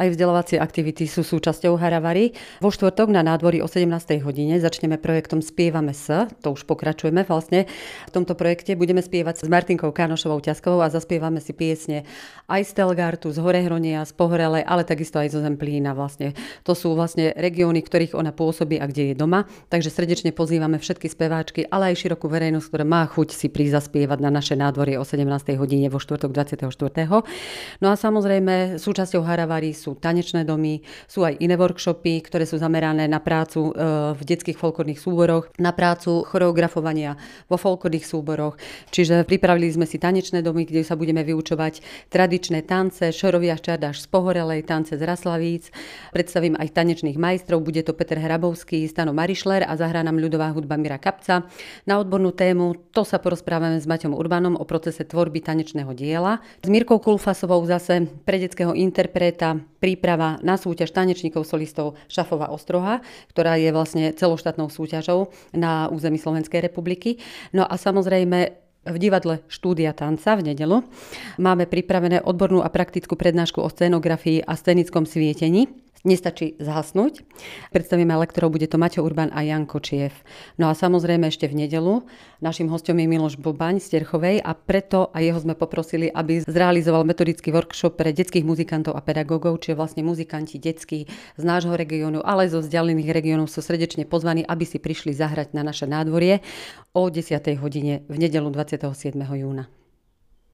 Aj vzdelávacie aktivity sú súčasťou Haravary. Vo štvrtok na nádvorí o 17. hodine začneme projektom Spievame s, to už pokračujeme vlastne. V tomto projekte budeme spievať s Martinkou Kánošovou ťaskovou a zaspievame si piesne aj z Telgartu, z Horehronia, z Pohorele, ale takisto aj zo Zemplína vlastne. To sú vlastne regióny, ktorých ona pôsobí a kde je doma. Takže srdečne pozývame všetky speváčky, ale aj širokú verejnosť, ktorá má chuť si prísť na naše nádvorie o 17. hodine vo štvrtok 24. No a samozrejme súčasťou Haravary sú tanečné domy, sú aj iné workshopy, ktoré sú zamerané na prácu e, v detských folklórnych súboroch, na prácu choreografovania vo folklórnych súboroch. Čiže pripravili sme si tanečné domy, kde sa budeme vyučovať tradičné tance, šorovia ščardáš z Pohorelej, tance z Raslavíc. Predstavím aj tanečných majstrov, bude to Peter Hrabovský, Stano Marišler a zahrá nám ľudová hudba Mira Kapca. Na odbornú tému to sa porozprávame s Maťom Urbanom o procese tvorby tanečného diela. S Mirkou Kulfasovou zase pre detského interpreta príprava na súťaž tanečníkov solistov Šafova Ostroha, ktorá je vlastne celoštátnou súťažou na území Slovenskej republiky. No a samozrejme v divadle Štúdia tanca v nedelu máme pripravené odbornú a praktickú prednášku o scenografii a scenickom svietení Nestačí zhasnúť. Predstavíme lektorov, bude to Maťo Urban a Jan Kočiev. No a samozrejme ešte v nedelu našim hostom je Miloš Bobaň z Terchovej a preto a jeho sme poprosili, aby zrealizoval metodický workshop pre detských muzikantov a pedagógov, čiže vlastne muzikanti detskí z nášho regiónu, ale zo vzdialených regiónov sú srdečne pozvaní, aby si prišli zahrať na naše nádvorie o 10. hodine v nedelu 27. júna.